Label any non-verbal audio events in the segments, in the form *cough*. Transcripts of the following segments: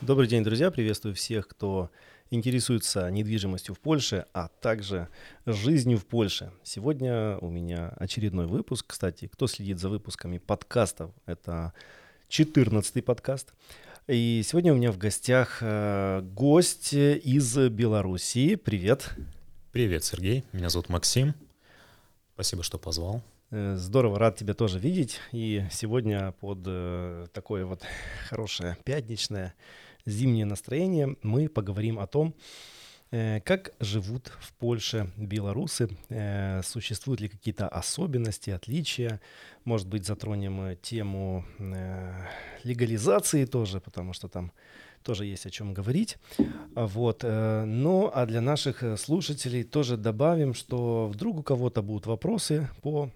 Добрый день, друзья. Приветствую всех, кто интересуется недвижимостью в Польше, а также жизнью в Польше. Сегодня у меня очередной выпуск. Кстати, кто следит за выпусками подкастов, это 14 подкаст. И сегодня у меня в гостях э, гость из Белоруссии. Привет. Привет, Сергей. Меня зовут Максим. Спасибо, что позвал. Э, здорово, рад тебя тоже видеть. И сегодня под э, такое вот хорошее пятничное зимнее настроение мы поговорим о том, э, как живут в Польше белорусы, э, существуют ли какие-то особенности, отличия, может быть, затронем тему э, легализации тоже, потому что там тоже есть о чем говорить. Вот. Ну, а для наших слушателей тоже добавим, что вдруг у кого-то будут вопросы по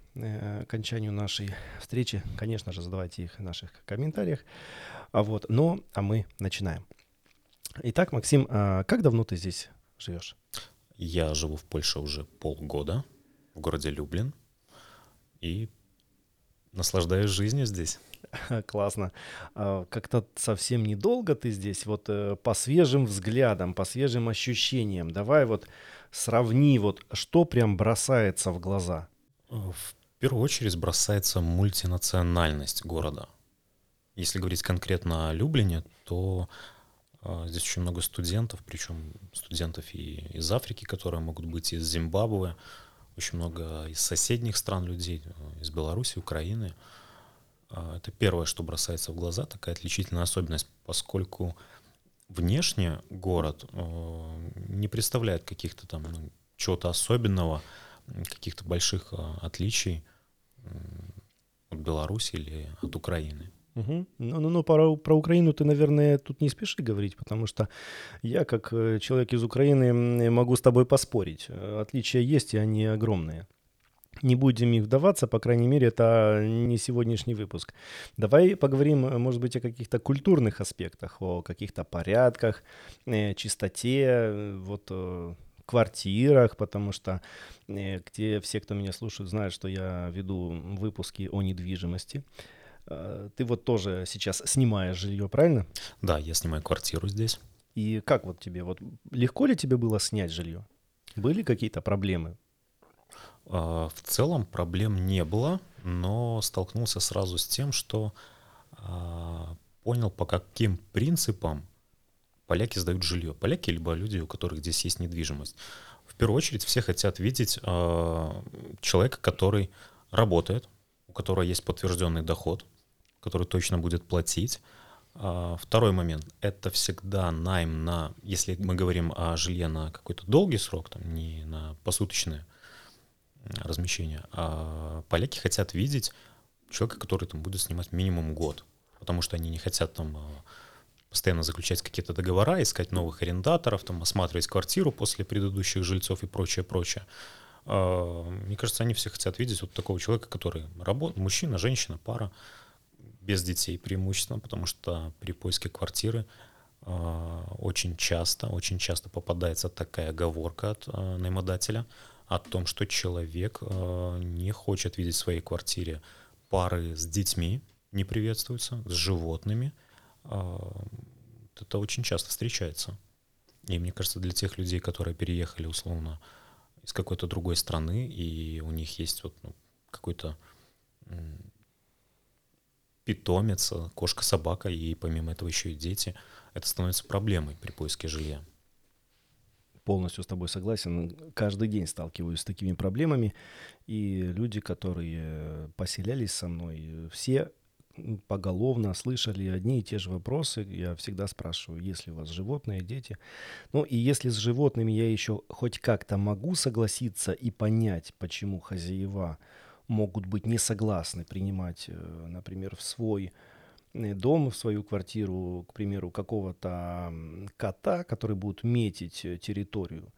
окончанию нашей встречи. Конечно же, задавайте их в наших комментариях. А вот, ну, а мы начинаем. Итак, Максим, а как давно ты здесь живешь? Я живу в Польше уже полгода, в городе Люблин, и наслаждаюсь жизнью здесь. *laughs* Классно. А, как-то совсем недолго ты здесь, вот э, по свежим взглядам, по свежим ощущениям. Давай вот сравни, вот что прям бросается в глаза. В первую очередь бросается мультинациональность города. Если говорить конкретно о Люблине, то э, здесь очень много студентов, причем студентов и из Африки, которые могут быть из Зимбабве, очень много из соседних стран людей, э, из Беларуси, Украины. Э, это первое, что бросается в глаза, такая отличительная особенность, поскольку внешне город э, не представляет каких-то там ну, чего-то особенного, каких-то больших э, отличий от Беларуси или от Украины. Угу. Ну, ну, ну про, про Украину ты, наверное, тут не спеши говорить, потому что я, как э, человек из Украины, могу с тобой поспорить. Отличия есть, и они огромные. Не будем их вдаваться, по крайней мере, это не сегодняшний выпуск. Давай поговорим, э, может быть, о каких-то культурных аспектах, о каких-то порядках, чистоте, вот квартирах, потому что где все, кто меня слушает, знают, что я веду выпуски о недвижимости. Э, ты вот тоже сейчас снимаешь жилье, правильно? Да, я снимаю квартиру здесь. И как вот тебе, вот легко ли тебе было снять жилье? Были какие-то проблемы? А, в целом проблем не было, но столкнулся сразу с тем, что а, понял, по каким принципам поляки сдают жилье. Поляки либо люди, у которых здесь есть недвижимость. В первую очередь все хотят видеть а, человека, который работает, у которого есть подтвержденный доход, который точно будет платить. Второй момент — это всегда найм на, если мы говорим о жилье на какой-то долгий срок, там, не на посуточное размещение, а поляки хотят видеть человека, который там будет снимать минимум год, потому что они не хотят там а, постоянно заключать какие-то договора, искать новых арендаторов, там, осматривать квартиру после предыдущих жильцов и прочее, прочее. А, мне кажется, они все хотят видеть вот такого человека, который работает, мужчина, женщина, пара, без детей преимущественно, потому что при поиске квартиры а, очень часто, очень часто попадается такая оговорка от наймодателя о том, что человек не хочет видеть в своей квартире пары с детьми, не приветствуются, с животными. Это очень часто встречается. И мне кажется, для тех людей, которые переехали условно из какой-то другой страны, и у них есть вот ну, какой-то питомец, кошка-собака, и помимо этого еще и дети, это становится проблемой при поиске жилья. Полностью с тобой согласен. Каждый день сталкиваюсь с такими проблемами, и люди, которые поселялись со мной, все поголовно слышали одни и те же вопросы. Я всегда спрашиваю, есть ли у вас животные, дети. Ну и если с животными я еще хоть как-то могу согласиться и понять, почему хозяева могут быть не согласны принимать, э, например, в свой дом, в свою квартиру, к примеру, какого-то кота, который будет метить э, территорию,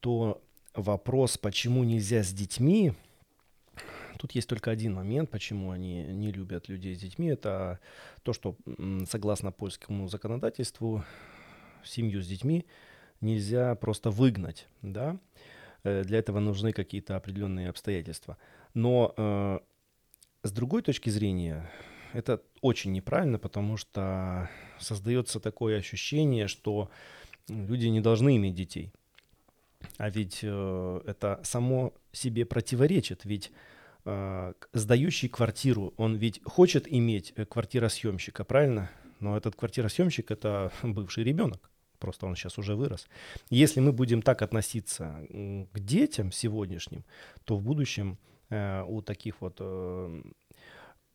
то вопрос, почему нельзя с детьми, Тут есть только один момент, почему они не любят людей с детьми. Это то, что согласно польскому законодательству семью с детьми нельзя просто выгнать, да. Э, для этого нужны какие-то определенные обстоятельства. Но э, с другой точки зрения, это очень неправильно, потому что создается такое ощущение, что люди не должны иметь детей. А ведь э, это само себе противоречит, ведь э, сдающий квартиру, он ведь хочет иметь э, квартиросъемщика, правильно? Но этот квартиросъемщик это *laughs* бывший ребенок, просто он сейчас уже вырос. Если мы будем так относиться к детям сегодняшним, то в будущем э, у таких вот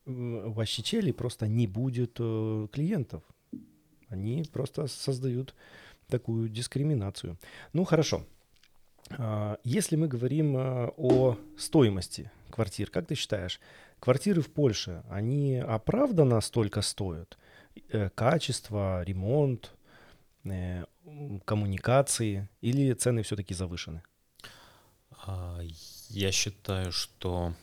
э, ващичелей просто не будет э, клиентов. Они просто создают такую дискриминацию. Ну хорошо. А, если мы говорим а, о стоимости квартир, как ты считаешь, квартиры в Польше, они оправданно столько стоят? Э, качество, ремонт, э, коммуникации или цены все-таки завышены? А, я считаю, что...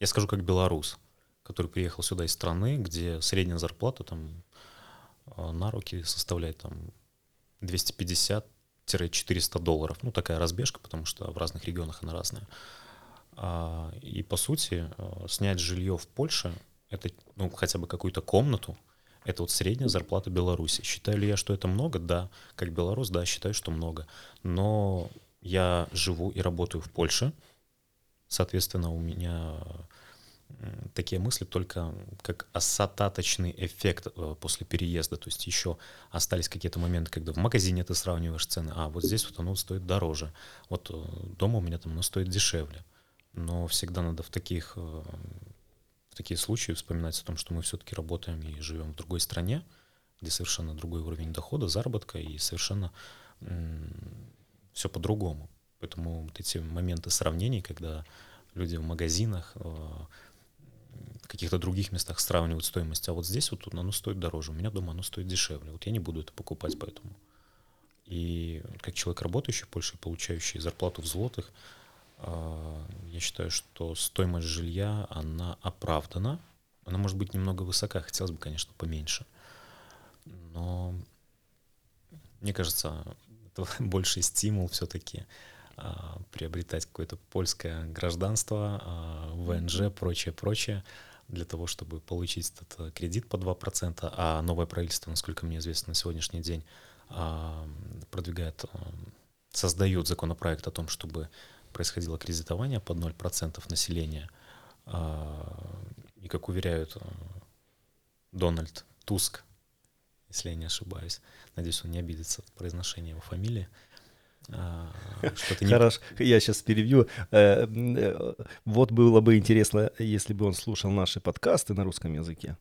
Я скажу как белорус, который приехал сюда из страны, где средняя зарплата там на руки составляет там 250 400 долларов. Ну, такая разбежка, потому что в разных регионах она разная. А, и, по сути, э, снять жилье в Польше, это, ну, хотя бы какую-то комнату, это вот средняя зарплата Беларуси. Считаю ли я, что это много? Да. Как белорус, да, считаю, что много. Но я живу и работаю в Польше. Соответственно, у меня такие мысли только как остаточный эффект э, после переезда. То есть еще остались какие-то моменты, когда в магазине ты сравниваешь цены, а вот здесь вот оно стоит дороже. Вот э, дома у меня там оно стоит дешевле. Но всегда надо в таких, э, в такие случаи вспоминать о том, что мы все-таки работаем и живем в другой стране, где совершенно другой уровень дохода, заработка и совершенно все по-другому. Поэтому вот эти моменты сравнений, когда люди в магазинах каких-то других местах сравнивают стоимость, а вот здесь вот оно стоит дороже, у меня дома оно стоит дешевле. Вот я не буду это покупать поэтому. И как человек, работающий в Польше, получающий зарплату в злотых, а, я считаю, что стоимость жилья, она оправдана. Она может быть немного высока, хотелось бы, конечно, поменьше. Но мне кажется, это *laughs* больший стимул все-таки а, приобретать какое-то польское гражданство, а, ВНЖ, прочее, прочее для того, чтобы получить этот э, кредит по 2%, а новое правительство, насколько мне известно, на сегодняшний день продвигает, э, создает законопроект о том, чтобы происходило кредитование под 0% населения. А, и, как уверяют э, Дональд Туск, если я не ошибаюсь, надеюсь, он не обидится от произношения его фамилии, что-то не... Хорошо, я сейчас перебью. Э, э, вот было бы интересно, если бы он слушал наши подкасты на русском языке.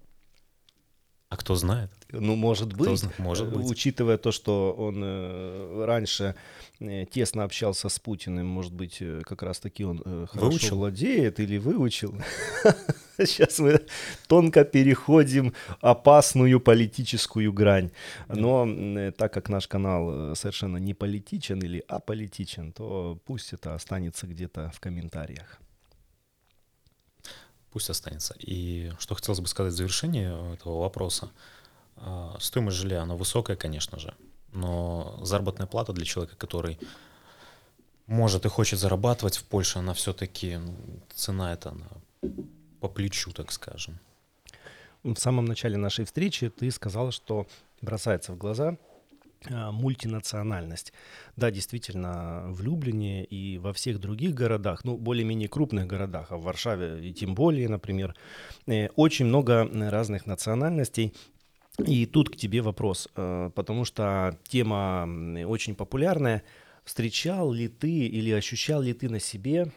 А кто знает? Ну, может быть, кто может быть. учитывая то, что он э, раньше э, тесно общался с Путиным, может быть, э, как раз-таки он э, хорошо выучил? владеет или выучил. *laughs* *laughs* Сейчас мы тонко переходим опасную политическую грань. Но э, так как наш канал э, совершенно не политичен или аполитичен, то пусть это останется где-то в комментариях пусть останется. И что хотелось бы сказать в завершении этого вопроса. А, стоимость жилья, она высокая, конечно же, но заработная плата для человека, который может и хочет зарабатывать в Польше, она все-таки, ну, цена это она по плечу, так скажем. В самом начале нашей встречи ты сказал, что бросается в глаза а, мультинациональность. Да, действительно, в Люблине и во всех других городах, ну, более-менее крупных городах, а в Варшаве и тем более, например, э, очень много разных национальностей. И тут к тебе вопрос, э, потому что тема очень популярная. Встречал ли ты или ощущал ли ты на себе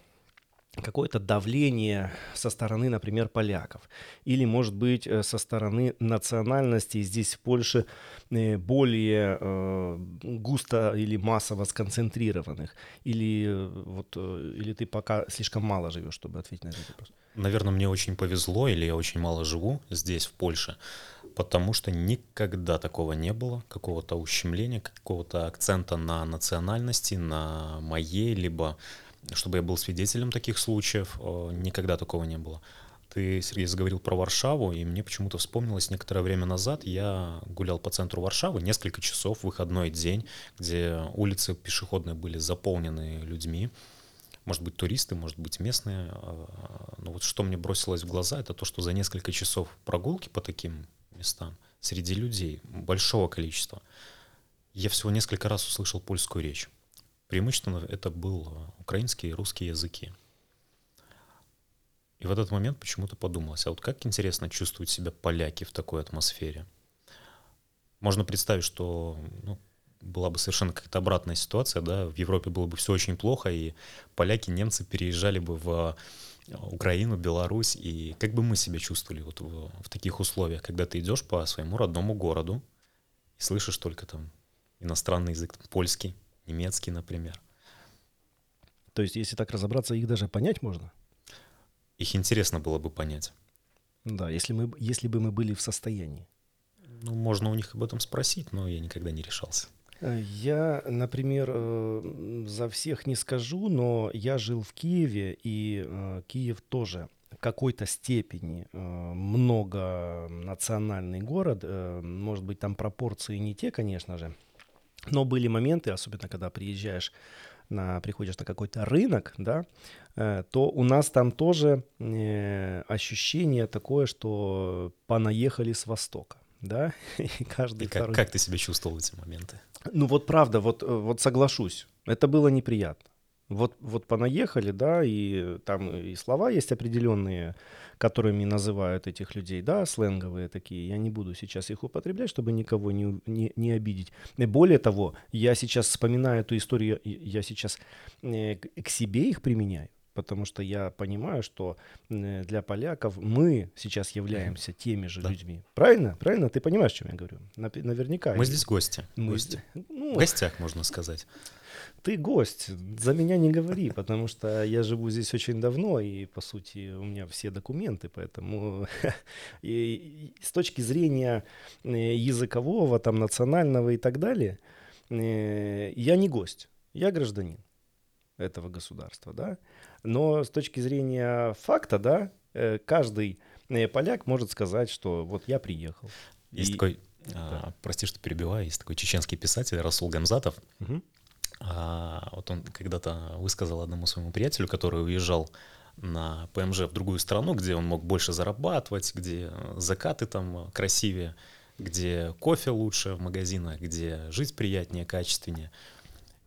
какое-то давление со стороны, например, поляков, или, может быть, э, со стороны национальностей здесь в Польше э, более э, густо или массово сконцентрированных, или, э, вот, или ты пока слишком мало живешь, чтобы ответить на этот вопрос? Наверное, мне очень повезло, или я очень мало живу здесь, в Польше, потому что никогда такого не было, какого-то ущемления, какого-то акцента на национальности, на моей, либо чтобы я был свидетелем таких случаев, э, никогда такого не было. Ты, Сергей, заговорил про Варшаву, и мне почему-то вспомнилось некоторое время назад, я гулял по центру Варшавы несколько часов, выходной день, где улицы пешеходные были заполнены людьми. может быть, туристы, может быть, местные. Но вот что мне бросилось в глаза, это то, что за несколько часов прогулки по таким местам среди людей, большого количества, я всего несколько раз услышал польскую речь. Преимущественно это был украинский и русский языки. И в этот момент почему-то подумалось, а вот как интересно чувствуют себя поляки в такой атмосфере. Можно представить, что ну, была бы совершенно какая-то обратная ситуация, да, в Европе было бы все очень плохо, и поляки, немцы переезжали бы в Украину, Беларусь, и как бы мы себя чувствовали вот в, в таких условиях, когда ты идешь по своему родному городу и слышишь только там иностранный язык, польский, немецкий, например. То есть, если так разобраться, их даже понять можно? Их интересно было бы понять. Да, если, мы, если бы мы были в состоянии. Ну, можно у них об этом спросить, но я никогда не решался. Э, я, например, э, за всех не скажу, но я жил в Киеве, и э, Киев тоже в какой-то степени многонациональный город. Может быть, там пропорции не те, конечно же, но были моменты, особенно когда приезжаешь на, приходишь на какой-то рынок, да, то у нас там тоже ощущение такое, что понаехали с Востока да, *laughs* и каждый и как, второй... как ты себя чувствовал в эти моменты? Ну вот правда, вот, э, вот соглашусь, это было неприятно. Вот, вот понаехали, да, и там и слова есть определенные, которыми называют этих людей, да, сленговые такие. Я не буду сейчас их употреблять, чтобы никого не, не, не обидеть. Более того, я сейчас вспоминаю эту историю, я сейчас э, к себе их применяю потому что я понимаю, что для поляков мы сейчас являемся теми же да. людьми. Правильно? Правильно? Ты понимаешь, о чем я говорю? Наверняка. Мы здесь гости. Мы... гости. *laughs* Ну, в гостях, можно сказать. Ты гость, за меня не говори, потому что я живу здесь очень давно, и, по сути, у меня все документы, поэтому *laughs* и, с точки зрения языкового, там, национального и так далее, я не гость, я гражданин этого государства, да. Но с точки зрения факта, да, э, каждый э, поляк может сказать, что вот я приехал. Есть и... такой, да. а, прости, что перебиваю, есть такой чеченский писатель Расул Гамзатов. Угу. А, вот он когда-то высказал одному своему приятелю, который уезжал на ПМЖ в другую страну, где он мог больше зарабатывать, где закаты там красивее, где кофе лучше в магазинах, где жить приятнее, качественнее.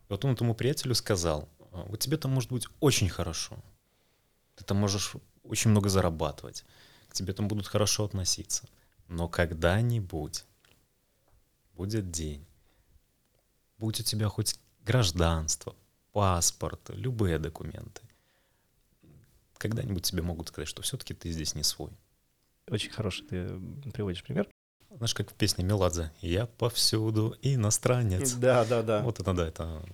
И вот он этому приятелю сказал, вот тебе там может быть очень хорошо. Ты там можешь очень много зарабатывать. К тебе там будут хорошо относиться. Но когда-нибудь будет день. Будет у тебя хоть гражданство, паспорт, любые документы. Когда-нибудь тебе могут сказать, что все-таки ты здесь не свой. Очень хороший ты приводишь пример. Знаешь, как в песне Меладзе «Я повсюду иностранец». Да, да, да. Вот это да, это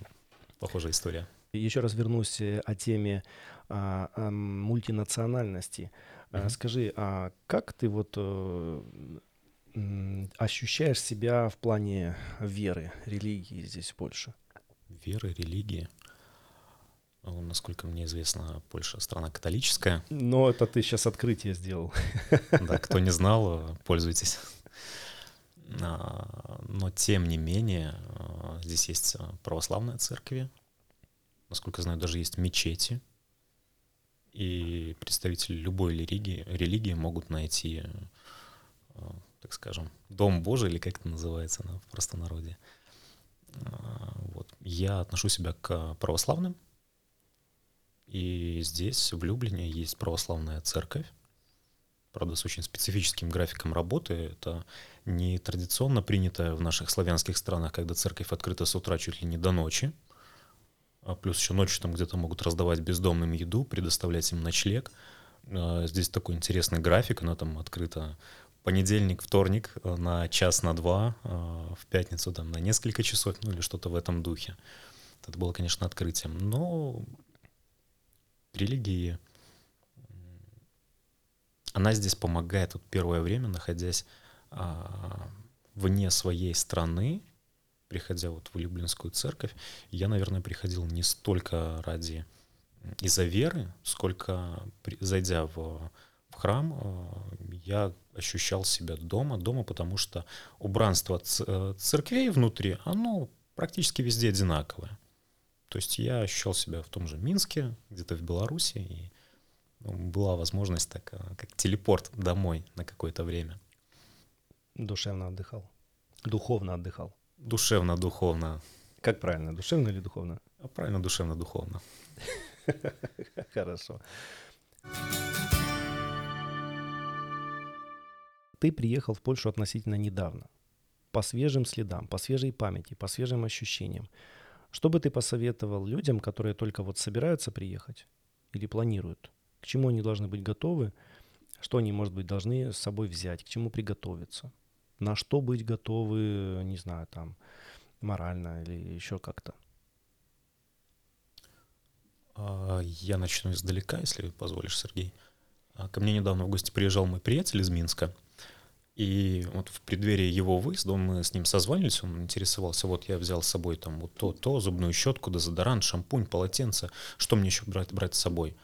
похожая история. Еще раз вернусь э, о теме а, а, мультинациональности. Mm-hmm. Скажи, а как ты вот а, ощущаешь себя в плане веры, религии здесь в Польше? Веры, религии? Ну, насколько мне известно, Польша страна католическая. Но это ты сейчас открытие сделал. Да, кто не знал, пользуйтесь. *laughs* Но тем не менее, здесь есть православная церковь, насколько знаю, даже есть мечети, и представители любой религии, религии могут найти, э, так скажем, Дом Божий, или как это называется на, в простонародье. А, вот. Я отношу себя к православным, и здесь, в Люблине, есть православная церковь, правда, с очень специфическим графиком работы. Это не традиционно принятое в наших славянских странах, когда церковь открыта с утра чуть ли не до ночи, а плюс еще ночью там где-то могут раздавать бездомным еду, предоставлять им ночлег. А, здесь такой интересный график, она там открыта понедельник, вторник э, на час, на два, а, в пятницу там на несколько часов, ну или что-то в этом духе. Это было, конечно, открытием. Но религии, она здесь помогает вот первое время, находясь вне своей страны, приходя вот в Люблинскую церковь, я, наверное, приходил не столько ради из-за веры, сколько зайдя в, в храм, э, я ощущал себя дома, дома, потому что убранство э, церквей внутри, оно практически везде одинаковое. То есть я ощущал себя в том же Минске, где-то в Беларуси, и ну, была возможность так, э, как телепорт домой на какое-то время. Душевно отдыхал. Духовно отдыхал. Душевно, духовно. Как правильно, душевно или духовно? А правильно, душевно, духовно. *laughs* Хорошо. Ты приехал в Польшу относительно недавно. По свежим следам, по свежей памяти, по свежим ощущениям. Что бы ты посоветовал людям, которые только вот собираются приехать или планируют? К чему они должны быть готовы? Что они, может быть, должны с собой взять? К чему приготовиться? На что быть готовы, не знаю, там, морально или еще как-то? А, я начну издалека, если позволишь, Сергей. А, ко мне недавно в гости приезжал мой приятель из Минска. И вот в преддверии его выезда мы с ним созванивались, он интересовался, вот я взял с собой там вот то, то, зубную щетку, дезодорант, шампунь, полотенце, что мне еще брать, брать с собой?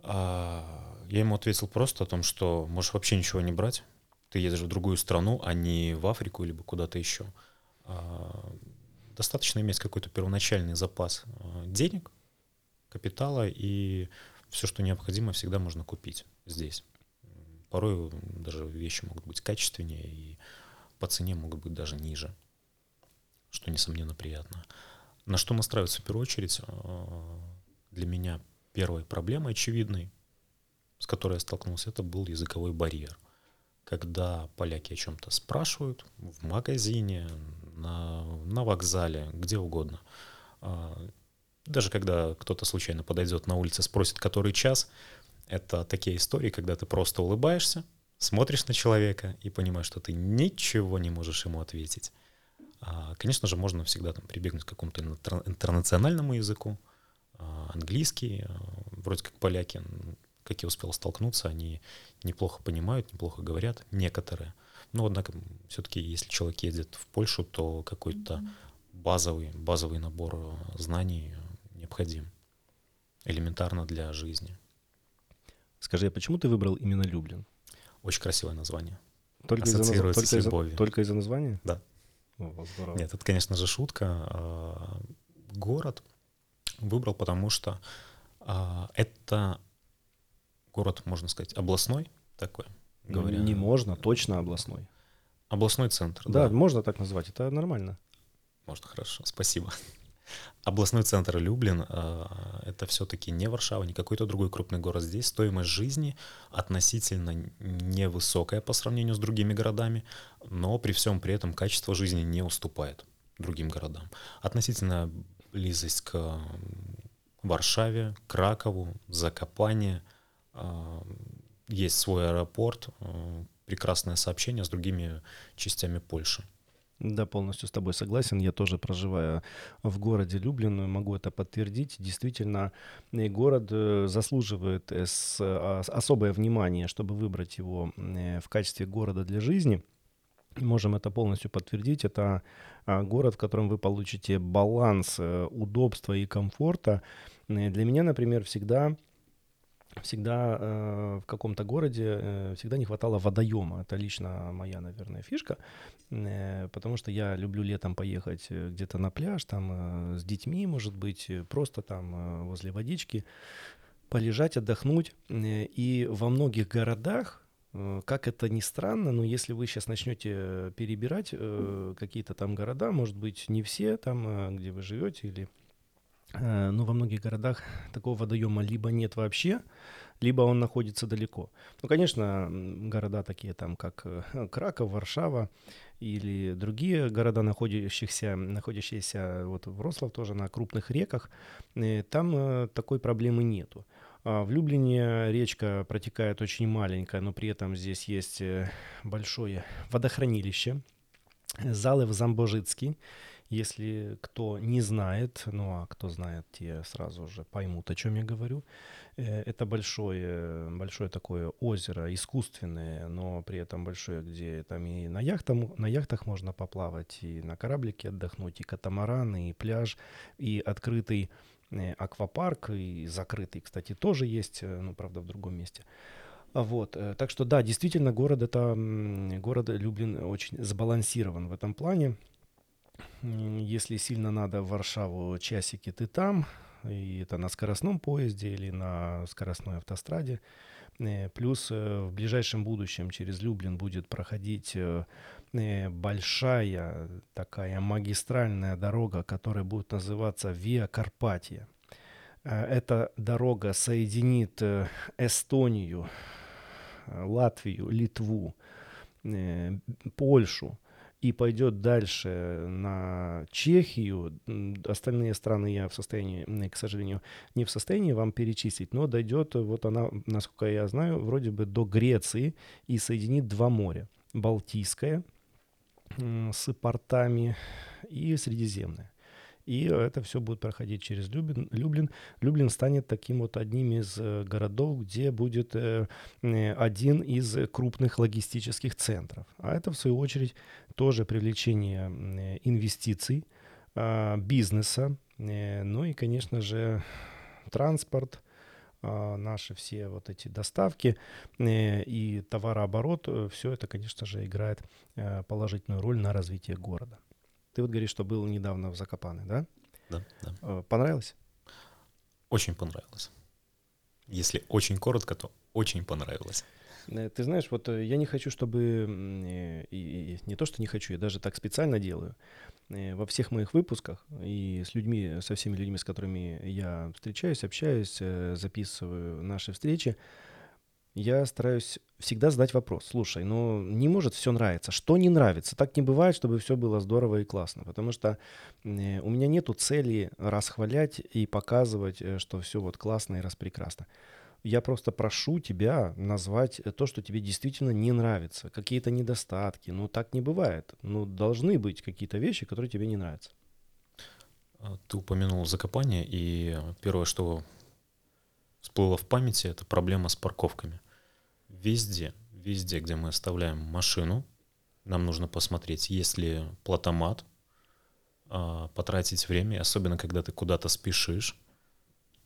А я ему ответил просто о том, что можешь вообще ничего не брать, ты едешь в другую страну, а не в Африку либо куда-то еще. А, достаточно иметь какой-то первоначальный запас а, денег, капитала, и все, что необходимо, всегда можно купить здесь. Порой даже вещи могут быть качественнее и по цене могут быть даже ниже, что, несомненно, приятно. На что настраиваться в первую очередь а, для меня первой проблемой очевидной, с которой я столкнулся, это был языковой барьер. Когда поляки о чем-то спрашивают в магазине, на, на вокзале, где угодно. А, даже когда кто-то случайно подойдет на улице, спросит, который час, это такие истории, когда ты просто улыбаешься, смотришь на человека и понимаешь, что ты ничего не можешь ему ответить. А, конечно же, можно всегда там прибегнуть к какому-то интернациональному языку, а, английский, вроде как поляки, как я успел столкнуться, они неплохо понимают, неплохо говорят, некоторые. Но, однако, все-таки, если человек едет в Польшу, то какой-то базовый, базовый набор знаний необходим элементарно для жизни. Скажи, а почему ты выбрал именно Люблин? Очень красивое название. Только Ассоциируется из-за, с любовью. Из-за, только из-за названия? Да. О, здорово. Нет, это, конечно же, шутка. А, город выбрал, потому что а, это город, можно сказать, областной такой. Говоря. Не можно, точно областной. Областной центр, да. Да, можно так назвать, это нормально. Можно, хорошо, спасибо. Областной центр Люблин а, — это все-таки не Варшава, не какой-то другой крупный город. Здесь стоимость жизни относительно невысокая по сравнению с другими городами, но при всем при этом качество жизни не уступает другим городам. Относительно близость к Варшаве, Кракову, Закопане, есть свой аэропорт, а, прекрасное сообщение с другими частями Польши. Да, полностью с тобой согласен. Я тоже проживаю в городе Люблин, могу это подтвердить. Действительно, город э, заслуживает э, а, особое внимание, чтобы выбрать его э, в качестве города для жизни. Можем это полностью подтвердить. Это а, город, в котором вы получите баланс удобства и комфорта. Для меня, например, всегда всегда э, в каком-то городе э, всегда не хватало водоема. Это лично моя, наверное, фишка, э, потому что я люблю летом поехать э, где-то на пляж, там э, с детьми, может быть, э, просто там э, возле водички, полежать, отдохнуть. Э, и во многих городах как это ни странно, но если вы сейчас начнете перебирать какие-то там города, может быть, не все там, где вы живете или но во многих городах *laughs* такого водоема либо нет вообще, либо он находится далеко. Ну, конечно, города такие там, как э, *laughs* Краков, Варшава или другие города, находящихся, находящиеся вот Вроцлав тоже на крупных реках, э, там такой проблемы нету. А в Люблине речка протекает очень маленькая, но при этом здесь есть большое водохранилище, залив Замбожицкий, если кто не знает, ну а кто знает, те сразу же поймут, о чем я говорю. Э, это большое, большое такое озеро, искусственное, но при этом большое, где там и на, яхтам, на яхтах можно поплавать, и на кораблике отдохнуть, и катамараны, и пляж, и открытый э, аквапарк, и закрытый, кстати, тоже есть, э, ну, правда, в другом месте. Вот, так что да, действительно, город это, город Люблин очень сбалансирован в этом плане. Если сильно надо в Варшаву часики, ты там, и это на скоростном поезде или на скоростной автостраде. Э, плюс э, в ближайшем будущем через Люблин будет проходить э, большая такая магистральная дорога, которая будет называться Виа Карпатия. Эта дорога соединит Эстонию, Латвию, Литву, Польшу и пойдет дальше на Чехию, остальные страны я в состоянии, к сожалению, не в состоянии вам перечислить, но дойдет, вот она, насколько я знаю, вроде бы до Греции и соединит два моря. Балтийское с портами и Средиземное. И это все будет проходить через Люблин. Люблин, Люблин станет таким вот одним из э, городов, где будет э, э, один из крупных логистических центров. А это, в свою очередь, тоже привлечение инвестиций, а, бизнеса, ну и, конечно же, транспорт, а, наши все вот эти доставки и товарооборот, все это, конечно же, играет положительную роль на развитие города. Ты вот говоришь, что был недавно в Закопане, да? Да, да. Э, понравилось? Очень понравилось. Если очень коротко, то очень понравилось. Э, ты знаешь, вот э, я не хочу, чтобы... И, и, не то, что не хочу, я даже так специально делаю. Во всех моих выпусках и с людьми, со всеми людьми, с которыми я встречаюсь, общаюсь, записываю наши встречи, я стараюсь всегда задать вопрос. Слушай, ну не может все нравиться. Что не нравится? Так не бывает, чтобы все было здорово и классно. Потому что э, у меня нету цели расхвалять и показывать, э, что все вот классно и распрекрасно. Я просто прошу тебя назвать то, что тебе действительно не нравится. Какие-то недостатки. Ну так не бывает. Ну должны быть какие-то вещи, которые тебе не нравятся. А, ты упомянул закопание, и первое, что всплыло в памяти, это проблема с парковками везде, везде, где мы оставляем машину, нам нужно посмотреть, есть ли платомат, а, потратить время, особенно когда ты куда-то спешишь,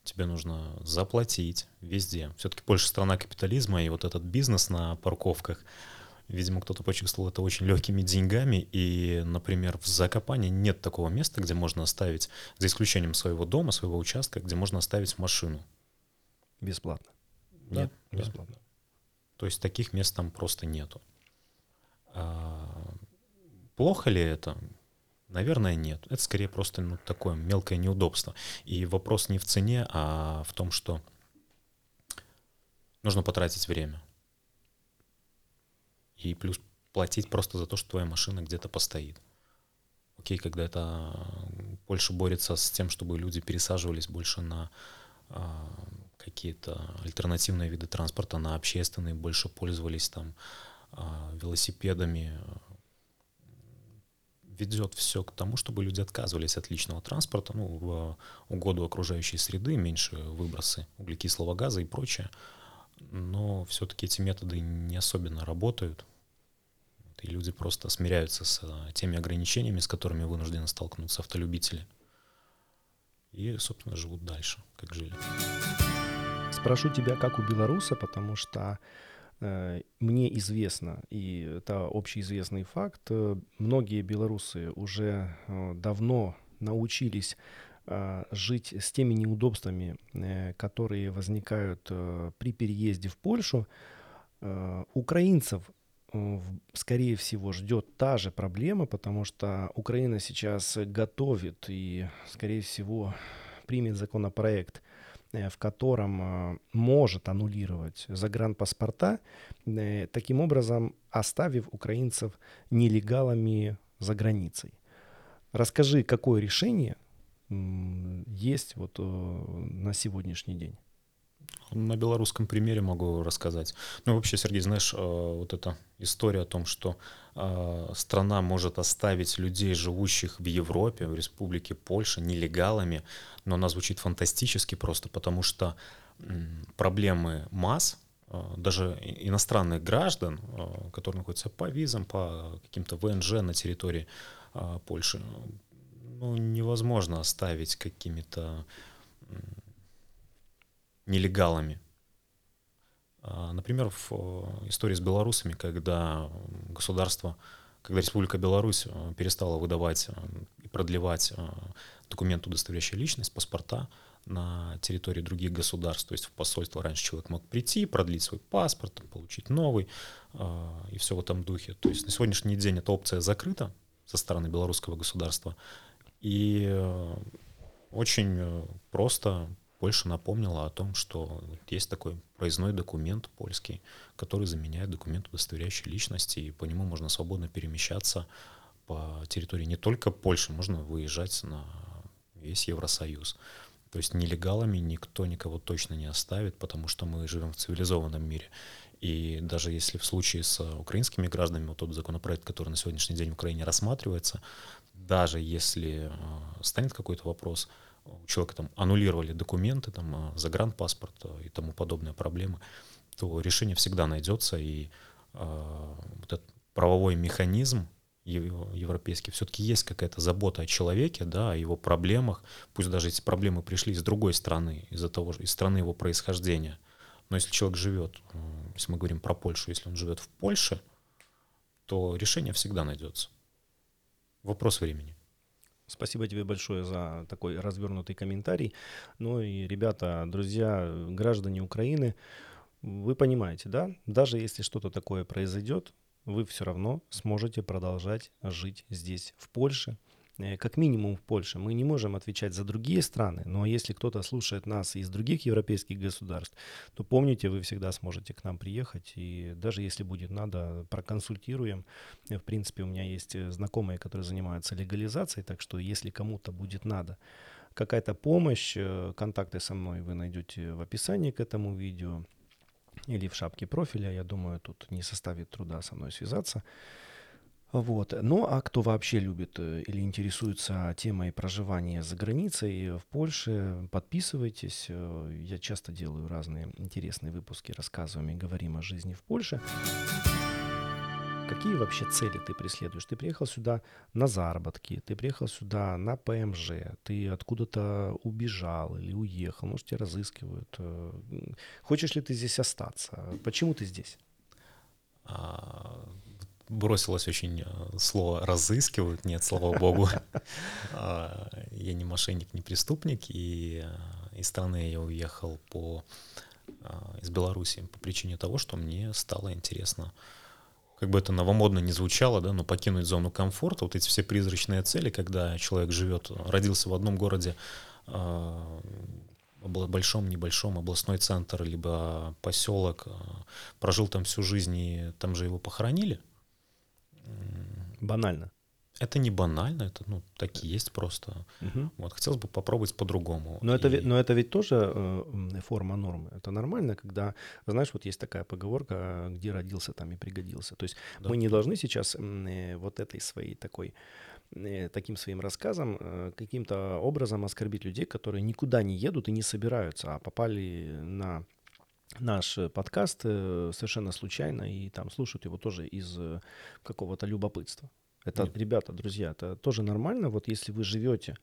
тебе нужно заплатить везде. Все-таки Польша страна капитализма, и вот этот бизнес на парковках, видимо, кто-то почувствовал это очень легкими деньгами, и, например, в Закопане нет такого места, где можно оставить, за исключением своего дома, своего участка, где можно оставить машину. Бесплатно. Нет, да, бесплатно. То есть таких мест там просто нету. А, плохо ли это? Наверное, нет. Это скорее просто ну, такое мелкое неудобство. И вопрос не в цене, а в том, что нужно потратить время. И плюс платить просто за то, что твоя машина где-то постоит. Окей, когда это Польша борется с тем, чтобы люди пересаживались больше на а, какие-то альтернативные виды транспорта на общественные, больше пользовались там а, велосипедами. Ведет все к тому, чтобы люди отказывались от личного транспорта, ну, в угоду окружающей среды, меньше выбросы углекислого газа и прочее. Но все-таки эти методы не особенно работают. И люди просто смиряются с а, теми ограничениями, с которыми вынуждены столкнуться автолюбители. И, собственно, живут дальше, как жили. Спрошу тебя, как у белоруса, потому что э, мне известно, и это общеизвестный факт, э, многие белорусы уже э, давно научились жить с теми неудобствами, которые возникают при переезде в Польшу. Украинцев скорее всего, ждет та же проблема, потому что Украина сейчас готовит и, скорее всего, примет законопроект в котором э, может аннулировать загранпаспорта, э, таким образом оставив украинцев нелегалами за границей. Расскажи, какое решение есть вот на сегодняшний день? На белорусском примере могу рассказать. Ну, вообще, Сергей, знаешь, вот эта история о том, что страна может оставить людей, живущих в Европе, в Республике Польша, нелегалами, но она звучит фантастически просто, потому что проблемы масс, а, даже иностранных граждан, которые находятся по визам, по каким-то ВНЖ на территории Польши, ну, невозможно оставить какими-то нелегалами. Например, в истории с белорусами, когда государство, когда Республика Беларусь перестала выдавать продлевать э, документ, удостоверяющий личность, паспорта на территории других государств. То есть в посольство раньше человек мог прийти, продлить свой паспорт, получить новый и все в этом духе. То есть на сегодняшний день эта опция закрыта со стороны белорусского государства. И очень просто Польша напомнила о том, что есть такой проездной документ польский, который заменяет документ, удостоверяющий личности, и по нему можно свободно перемещаться по территории не только Польши, можно выезжать на весь Евросоюз. То есть нелегалами никто никого точно не оставит, потому что мы живем в цивилизованном мире. И даже если в случае с украинскими гражданами, вот тот законопроект, который на сегодняшний день в Украине рассматривается, даже если э, станет какой-то вопрос, у человека там аннулировали документы, там, а, загранпаспорт и тому подобные проблемы, то решение всегда найдется, и э, вот этот правовой механизм европейский, все-таки есть какая-то забота о человеке, да, о его проблемах, пусть даже эти проблемы пришли из другой страны, из-за того, из страны его происхождения. Но если человек живет, если мы говорим про Польшу, если он живет в Польше, то решение всегда найдется. Вопрос времени. Спасибо тебе большое за такой развернутый комментарий. Ну и, ребята, друзья, граждане Украины, вы понимаете, да? Даже если что-то такое произойдет, вы все равно сможете продолжать жить здесь, в Польше, как минимум в Польше. Мы не можем отвечать за другие страны, но если кто-то слушает нас из других европейских государств, то помните, вы всегда сможете к нам приехать, и даже если будет надо, проконсультируем. Э, в принципе, у меня есть э, знакомые, которые занимаются легализацией, так что если кому-то будет надо какая-то помощь, контакты со мной вы найдете в описании к этому видео или в шапке профиля. Я думаю, тут не составит труда со мной связаться. Вот. Ну а кто вообще любит э, или интересуется темой проживания за границей в Польше, подписывайтесь. Э, я часто делаю разные интересные выпуски, рассказываем и говорим о жизни в Польше. Какие вообще цели ты преследуешь? Ты приехал сюда на заработки, ты приехал сюда на ПМЖ, ты откуда-то убежал или уехал, может, тебя разыскивают. Э, хочешь ли ты здесь остаться? Почему ты здесь? А, бросилось очень э, слово «разыскивают». Нет, слава богу. *laughs* А, я не мошенник, не преступник, и э, из страны я уехал по, э, из Беларуси по причине того, что мне стало интересно как бы это новомодно не звучало, да, но покинуть зону комфорта, вот эти все призрачные цели, когда человек живет, родился в одном городе, большом, небольшом, областной центр, либо поселок, прожил там всю жизнь, и там же его похоронили – Банально. Это не банально, это ну так и есть просто. Угу. Вот хотелось бы попробовать по-другому. Но и... это но это ведь тоже э, форма нормы. Это нормально, когда знаешь, вот есть такая поговорка, где родился, там и пригодился. То есть да. мы не должны сейчас э, вот этой своей такой э, таким своим рассказом э, каким-то образом оскорбить людей, которые никуда не едут и не собираются, а попали на наш подкаст э, совершенно случайно и там слушают его тоже из э, какого-то любопытства. Это, Нет. ребята, друзья, это тоже нормально. Вот если вы живете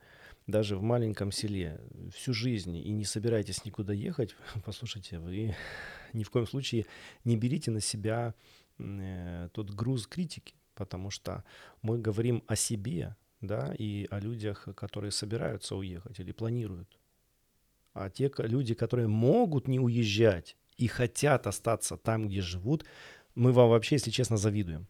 даже в маленьком селе всю жизнь и не собираетесь никуда ехать, *laughs* послушайте, вы *laughs* ни в коем случае не берите на себя э, тот груз критики, потому что мы говорим о себе, да, и о людях, которые собираются уехать или планируют. А те люди, которые могут не уезжать и хотят остаться там, где живут, мы вам вообще, если честно, завидуем.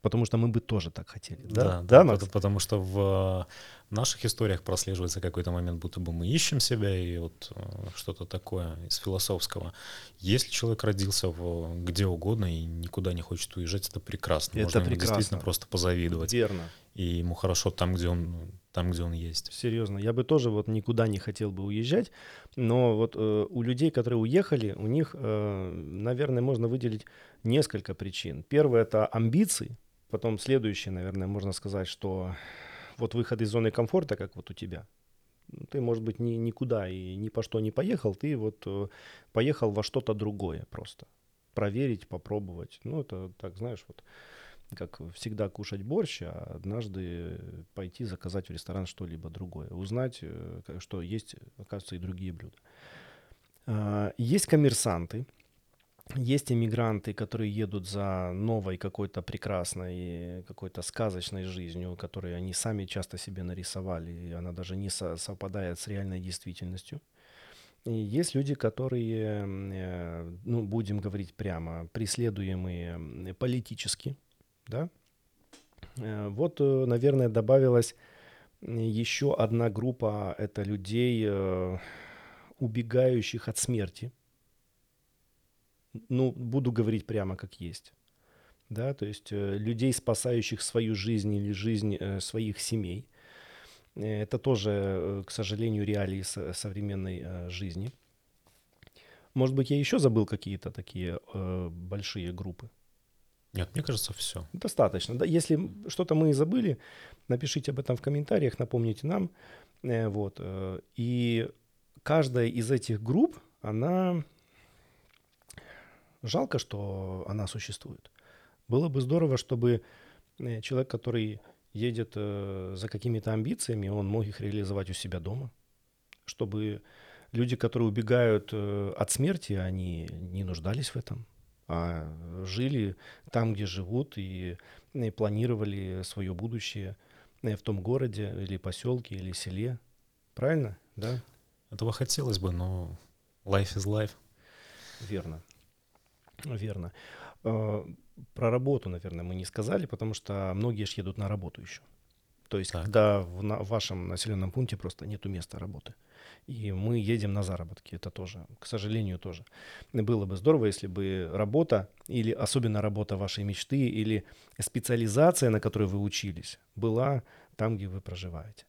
Потому что мы бы тоже так хотели. Да, да, да, потому, потому что в наших историях прослеживается какой-то момент, будто бы мы ищем себя, и вот э, что-то такое из философского. Если человек родился в, где угодно и никуда не хочет уезжать, это прекрасно. Это Можно прекрасно. действительно просто позавидовать. Верно. И ему хорошо там, где он там, где он есть. Серьезно, я бы тоже вот никуда не хотел бы уезжать, но вот э, у людей, которые уехали, у них, э, наверное, можно выделить несколько причин. Первое это амбиции, потом следующее, наверное, можно сказать, что вот выход из зоны комфорта, как вот у тебя. Ты, может быть, ни, никуда и ни по что не поехал, ты вот э, поехал во что-то другое просто. Проверить, попробовать. Ну, это так, знаешь, вот как всегда кушать борщ, а однажды пойти заказать в ресторан что-либо другое, узнать, э, что есть, оказывается, и другие блюда. А, есть коммерсанты, есть иммигранты, которые едут за новой какой-то прекрасной, какой-то сказочной жизнью, которую они сами часто себе нарисовали, и она даже не совпадает с реальной действительностью. И есть люди, которые, э, ну, будем говорить прямо, преследуемые политически, да. Э, вот, э, наверное, добавилась еще одна группа, это людей, убегающих от смерти, ну, буду говорить прямо как есть. Да, то есть э, людей, спасающих свою жизнь или жизнь э, своих семей. Э, это тоже, э, к сожалению, реалии со- современной э, жизни. Может быть, я еще забыл какие-то такие э, большие группы. Нет, мне кажется, все. Достаточно. Да, если что-то мы забыли, напишите об этом в комментариях, напомните нам. Э, вот. Э, и каждая из этих групп, она Жалко, что она существует. Было бы здорово, чтобы э, человек, который едет за какими-то амбициями, он мог их реализовать у себя дома. Чтобы люди, которые убегают от смерти, они не нуждались в этом, а жили там, где живут, и, и планировали свое будущее в том городе или поселке или селе. Правильно? Да? Этого хотелось бы, но life is life. Верно. Верно. Э, про работу, наверное, мы не сказали, потому что многие же едут на работу еще. То есть, так. когда в, на, в вашем населенном пункте просто нету места работы. И мы едем на заработки. Это тоже, к сожалению, тоже. Было бы здорово, если бы работа, или особенно работа вашей мечты, или специализация, на которой вы учились, была там, где вы проживаете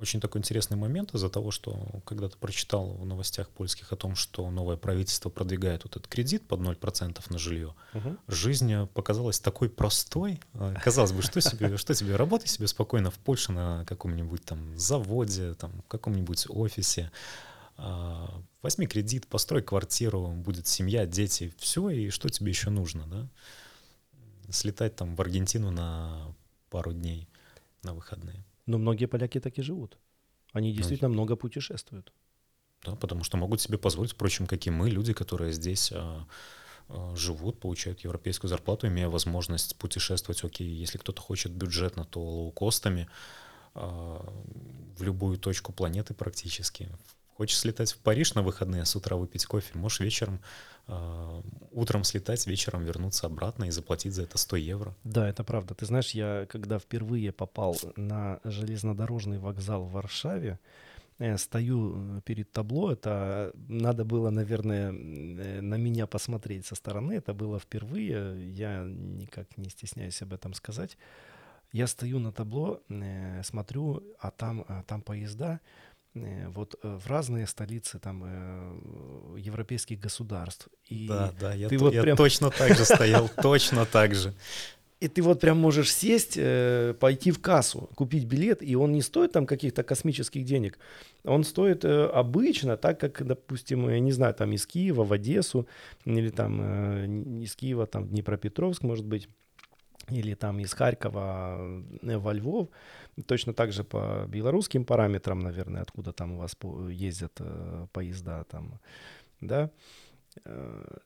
очень такой интересный момент из-за того, что когда-то прочитал в новостях польских о том, что новое правительство продвигает вот этот кредит под 0% на жилье. Угу. Жизнь показалась такой простой. А, казалось бы, что себе, *laughs* что тебе, работай себе спокойно в Польше на каком-нибудь там заводе, там, в каком-нибудь офисе. А, возьми кредит, построй квартиру, будет семья, дети, все, и что тебе еще нужно, да? Слетать там в Аргентину на пару дней на выходные. Но многие поляки так и живут. Они действительно ну, много путешествуют. Да, потому что могут себе позволить, впрочем, как и мы, люди, которые здесь а, а, живут, получают европейскую зарплату, имея возможность путешествовать, окей, если кто-то хочет бюджетно, то лоукостами а, в любую точку планеты практически. Хочешь слетать в Париж на выходные, с утра выпить кофе, можешь вечером э, утром слетать, вечером вернуться обратно и заплатить за это 100 евро. Да, это правда. Ты знаешь, я когда впервые попал на железнодорожный вокзал в Варшаве, я стою э, перед табло, это надо было, наверное, э, на меня посмотреть со стороны, это было впервые, я никак не стесняюсь об этом сказать. Я стою на табло, э, смотрю, а там, а там поезда, Э, вот э, в разные столицы там э, европейских государств. И да, да, я, ты то, вот я прям... точно так же стоял, *laughs* точно так же. И ты вот прям можешь сесть, пойти в кассу, купить билет, и он не стоит там каких-то космических денег. Он стоит обычно, так как, допустим, я не знаю, там из Киева в Одессу, или там из Киева там в Днепропетровск, может быть, или там из Харькова во Львов. Точно так же по белорусским параметрам, наверное, откуда там у вас ездят э, поезда там, да. Э,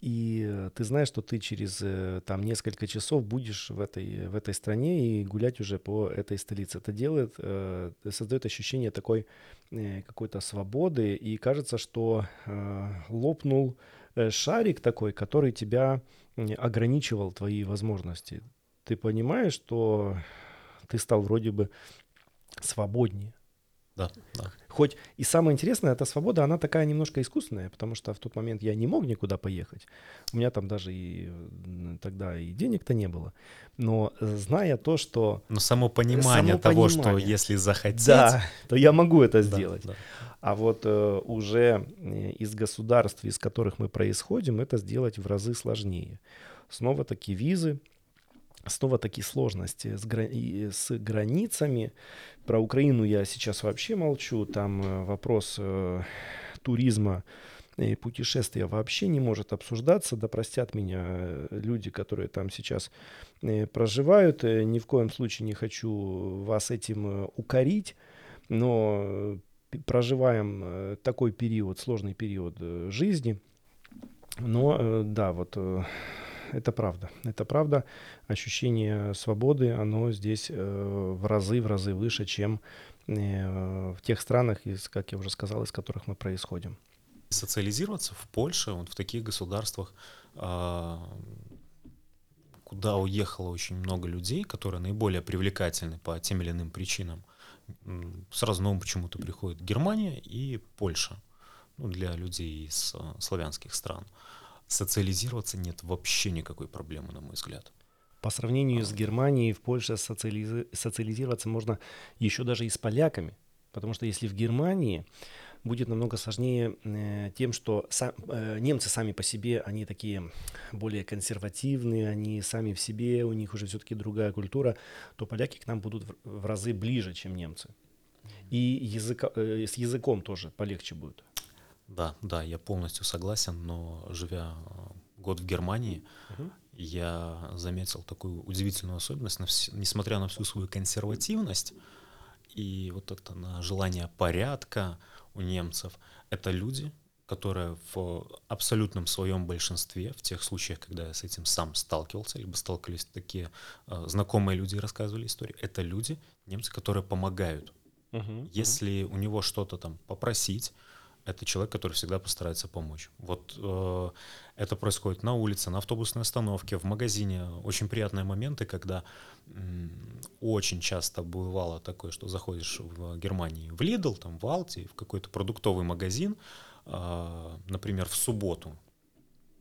и ты знаешь, что ты через э, там несколько часов будешь в этой, в этой стране и гулять уже по этой столице. Это делает, создает ощущение такой какой-то свободы, и кажется, что лопнул шарик такой, который тебя ограничивал твои возможности. Ты понимаешь, что ты стал вроде бы свободнее. Да, да. Хоть и самое интересное, эта свобода, она такая немножко искусственная, потому что в тот момент я не мог никуда поехать. У меня там даже и тогда и денег-то не было. Но зная то, что... Но само понимание само того, понимание, что если захотеть... Да, то я могу это сделать. Да, да. А вот э, уже э, из государств, из которых мы происходим, это сделать в разы сложнее. Снова таки визы, снова такие сложности с, гра- с границами. Про Украину я сейчас вообще молчу. Там э, вопрос э, туризма и путешествия вообще не может обсуждаться. Да простят меня э, люди, которые там сейчас э, проживают. Э, ни в коем случае не хочу вас этим укорить. Но проживаем такой период, сложный период жизни. Но да, вот это правда. Это правда. Ощущение свободы, оно здесь э, в разы, в разы выше, чем в тех странах, из, как я уже сказал, из которых мы происходим. Социализироваться в Польше, вот в таких государствах, а, куда уехало очень много людей, которые наиболее привлекательны по тем или иным причинам, сразу на почему-то приходит Германия и Польша ну, для людей из славянских стран социализироваться нет вообще никакой проблемы, на мой взгляд. По сравнению с Германией, в Польше социализи- социализироваться можно еще даже и с поляками. Потому что если в Германии будет намного сложнее э, тем, что сам, э, немцы сами по себе, они такие более консервативные, они сами в себе, у них уже все-таки другая культура, то поляки к нам будут в, в разы ближе, чем немцы. И языка, э, с языком тоже полегче будет. Да, да, я полностью согласен, но живя э, год в Германии, угу. я заметил такую удивительную особенность, несмотря на всю свою консервативность и вот это на желание порядка у немцев, это люди, которые в абсолютном своем большинстве, в тех случаях, когда я с этим сам сталкивался, либо сталкивались такие э, знакомые люди и рассказывали истории, это люди, немцы, которые помогают. Uh-huh, Если uh-huh. у него что-то там попросить, это человек, который всегда постарается помочь. Вот э, это происходит на улице, на автобусной остановке, в магазине. Очень приятные моменты, когда э, очень часто бывало такое, что заходишь в Германии в Lidl, там в Алти, в какой-то продуктовый магазин, э, например, в субботу,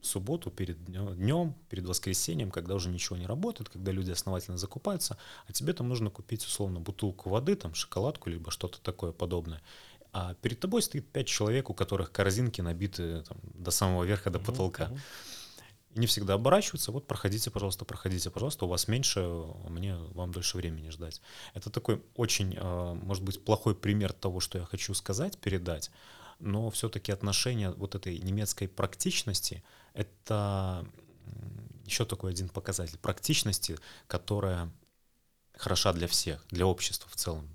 в субботу перед днем, перед воскресеньем, когда уже ничего не работает, когда люди основательно закупаются, а тебе там нужно купить условно бутылку воды, там шоколадку, либо что-то такое подобное а перед тобой стоит пять человек, у которых корзинки набиты там, до самого верха, до потолка. И не всегда оборачиваются, вот проходите, пожалуйста, проходите, пожалуйста, у вас меньше, мне вам дольше времени ждать. Это такой очень, а, может быть, плохой пример того, что я хочу сказать, передать, но все-таки отношение вот этой немецкой практичности — это еще такой один показатель практичности, которая хороша для всех, для общества в целом.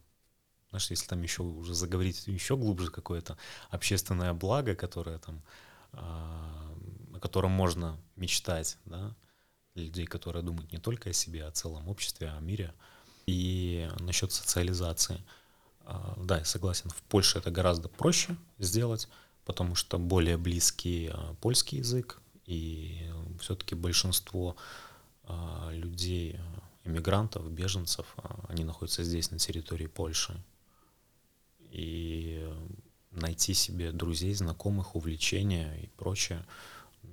Знаешь, если там еще уже заговорить еще глубже какое-то общественное благо, которое там, а, о котором можно мечтать, да, людей, которые думают не только о себе, а о целом обществе, о мире. И насчет социализации, а, да, я согласен, в Польше это гораздо проще сделать, потому что более близкий польский язык, и все-таки большинство людей, иммигрантов, беженцев, они находятся здесь, на территории Польши и найти себе друзей, знакомых, увлечения и прочее ну,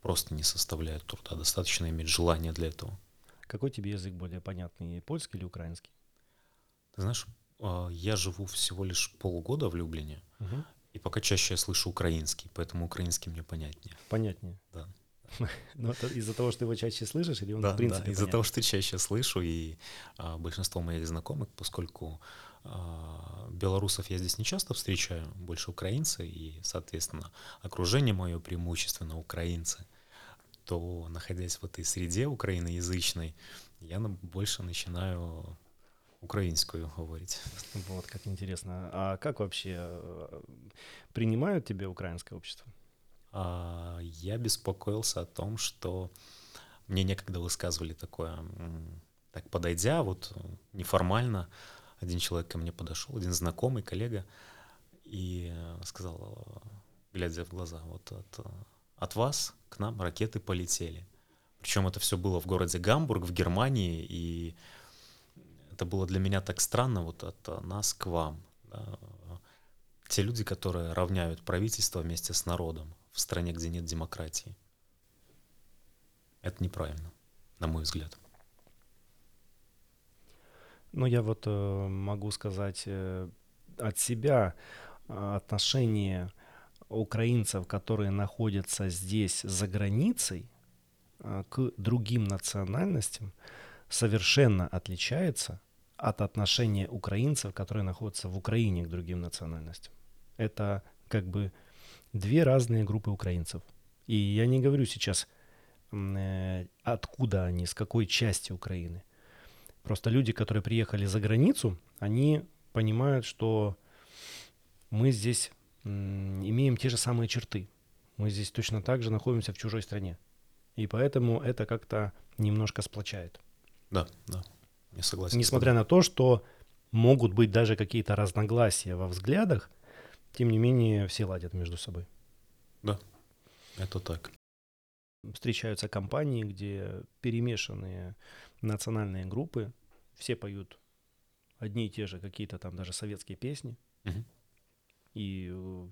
просто не составляет труда. Достаточно иметь желание для этого. Какой тебе язык более понятный, польский или украинский? Ты знаешь, а, я живу всего лишь полгода в Люблине, угу. и пока чаще я слышу украинский, поэтому украинский мне понятнее. Понятнее? Да. *laughs* Но это из-за того, что ты его чаще слышишь, или он да, в принципе Да, из-за того, что чаще слышу, и а, большинство моих знакомых, поскольку белорусов я здесь не часто встречаю, больше украинцы, и, соответственно, окружение мое преимущественно украинцы, то, находясь в этой среде украиноязычной, я больше начинаю украинскую говорить. Вот, как интересно. А как вообще э, принимают тебя украинское общество? А, я беспокоился о том, что мне некогда высказывали такое, так подойдя, вот неформально, один человек ко мне подошел, один знакомый, коллега, и сказал, глядя в глаза, вот от, от вас к нам ракеты полетели. Причем это все было в городе Гамбург, в Германии, и это было для меня так странно, вот от нас к вам. Да. Те люди, которые равняют правительство вместе с народом в стране, где нет демократии. Это неправильно, на мой взгляд. Ну, я вот э, могу сказать э, от себя э, отношение украинцев, которые находятся здесь за границей, э, к другим национальностям совершенно отличается от отношения украинцев, которые находятся в Украине к другим национальностям. Это как бы две разные группы украинцев. И я не говорю сейчас, э, откуда они, с какой части Украины. Просто люди, которые приехали за границу, они понимают, что мы здесь имеем те же самые черты. Мы здесь точно так же находимся в чужой стране. И поэтому это как-то немножко сплочает. Да, да, я согласен. Несмотря на то, что могут быть даже какие-то разногласия во взглядах, тем не менее все ладят между собой. Да, это так. Встречаются компании, где перемешанные национальные группы, все поют одни и те же какие-то там даже советские песни. Мгм. И э,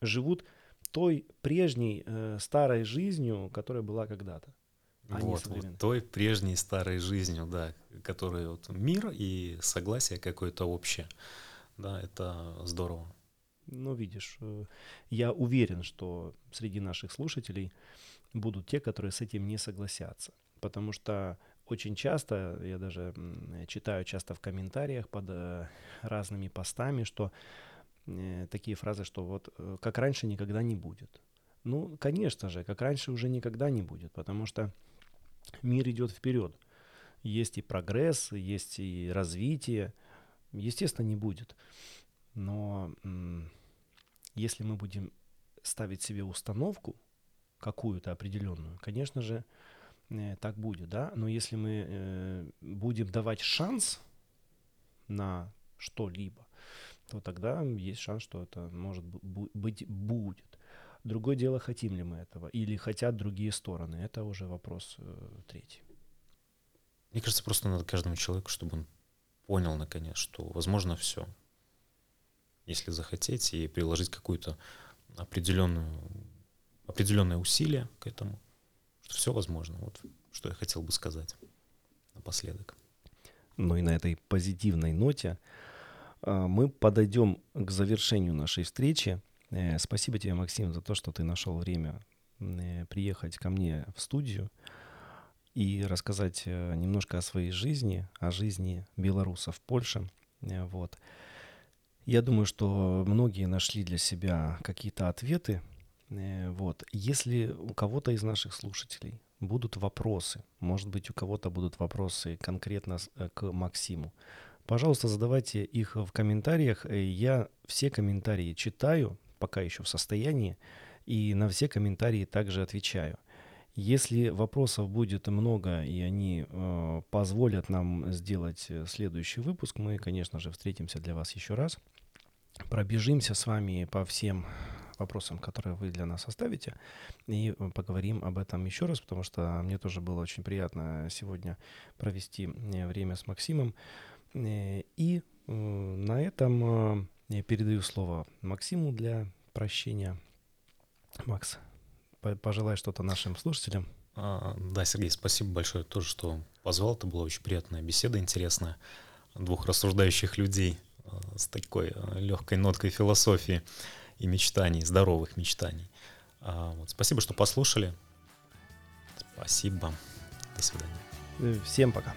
живут той прежней э, старой жизнью, которая была когда-то. а Вот, вот той прежней старой жизнью, да, которая вот мир и согласие какое-то общее. Да, это здорово. Ну, видишь, э, я уверен, что среди наших слушателей будут те, которые с этим не согласятся. Потому что очень часто, я даже читаю часто в комментариях под э, разными постами, что э, такие фразы, что вот э, как раньше никогда не будет. Ну, конечно же, как раньше уже никогда не будет, потому что мир идет вперед. Есть и прогресс, есть и развитие. Естественно, не будет. Но если мы будем ставить себе установку какую-то определенную, конечно же, так будет, да. Но если мы э, будем давать шанс на что-либо, то тогда есть шанс, что это может быть будет. Другое дело, хотим ли мы этого, или хотят другие стороны. Это уже вопрос э, третий. Мне кажется, просто надо каждому человеку, чтобы он понял наконец, что возможно все. Если захотеть и приложить какую-то определенную, определенное усилие к этому, все возможно. Вот что я хотел бы сказать напоследок. Ну и на этой позитивной ноте а, мы подойдем к завершению нашей встречи. Э, Спасибо тебе, Максим, за то, что ты нашел время э, приехать ко мне в студию и рассказать э, немножко о своей жизни, о жизни белорусов в Польше. Э, Вот. Я думаю, что многие нашли для себя какие-то ответы. Э, Вот. Если у кого-то из наших слушателей будут вопросы, может быть, у кого-то будут вопросы конкретно э, к Максиму, пожалуйста, задавайте их в комментариях. Э, Я все комментарии читаю, пока еще в состоянии, и на все комментарии также отвечаю. Если вопросов будет много, и они э, позволят нам сделать следующий выпуск, мы, конечно же, встретимся для вас еще раз. Пробежимся с вами по всем вопросам, которые вы для нас оставите, и э, поговорим об этом еще раз, потому что мне тоже было очень приятно сегодня провести э, время с Максимом. Э, И на этом я передаю слово Максиму для прощения. Макс, по- пожелай что-то нашим слушателям. А, Да, Сергей, спасибо большое тоже, что позвал. Это была очень приятная беседа, интересная. Двух рассуждающих людей с такой легкой ноткой философии и мечтаний, здоровых мечтаний. А, вот, Спасибо, что послушали. Спасибо. До свидания. Всем пока.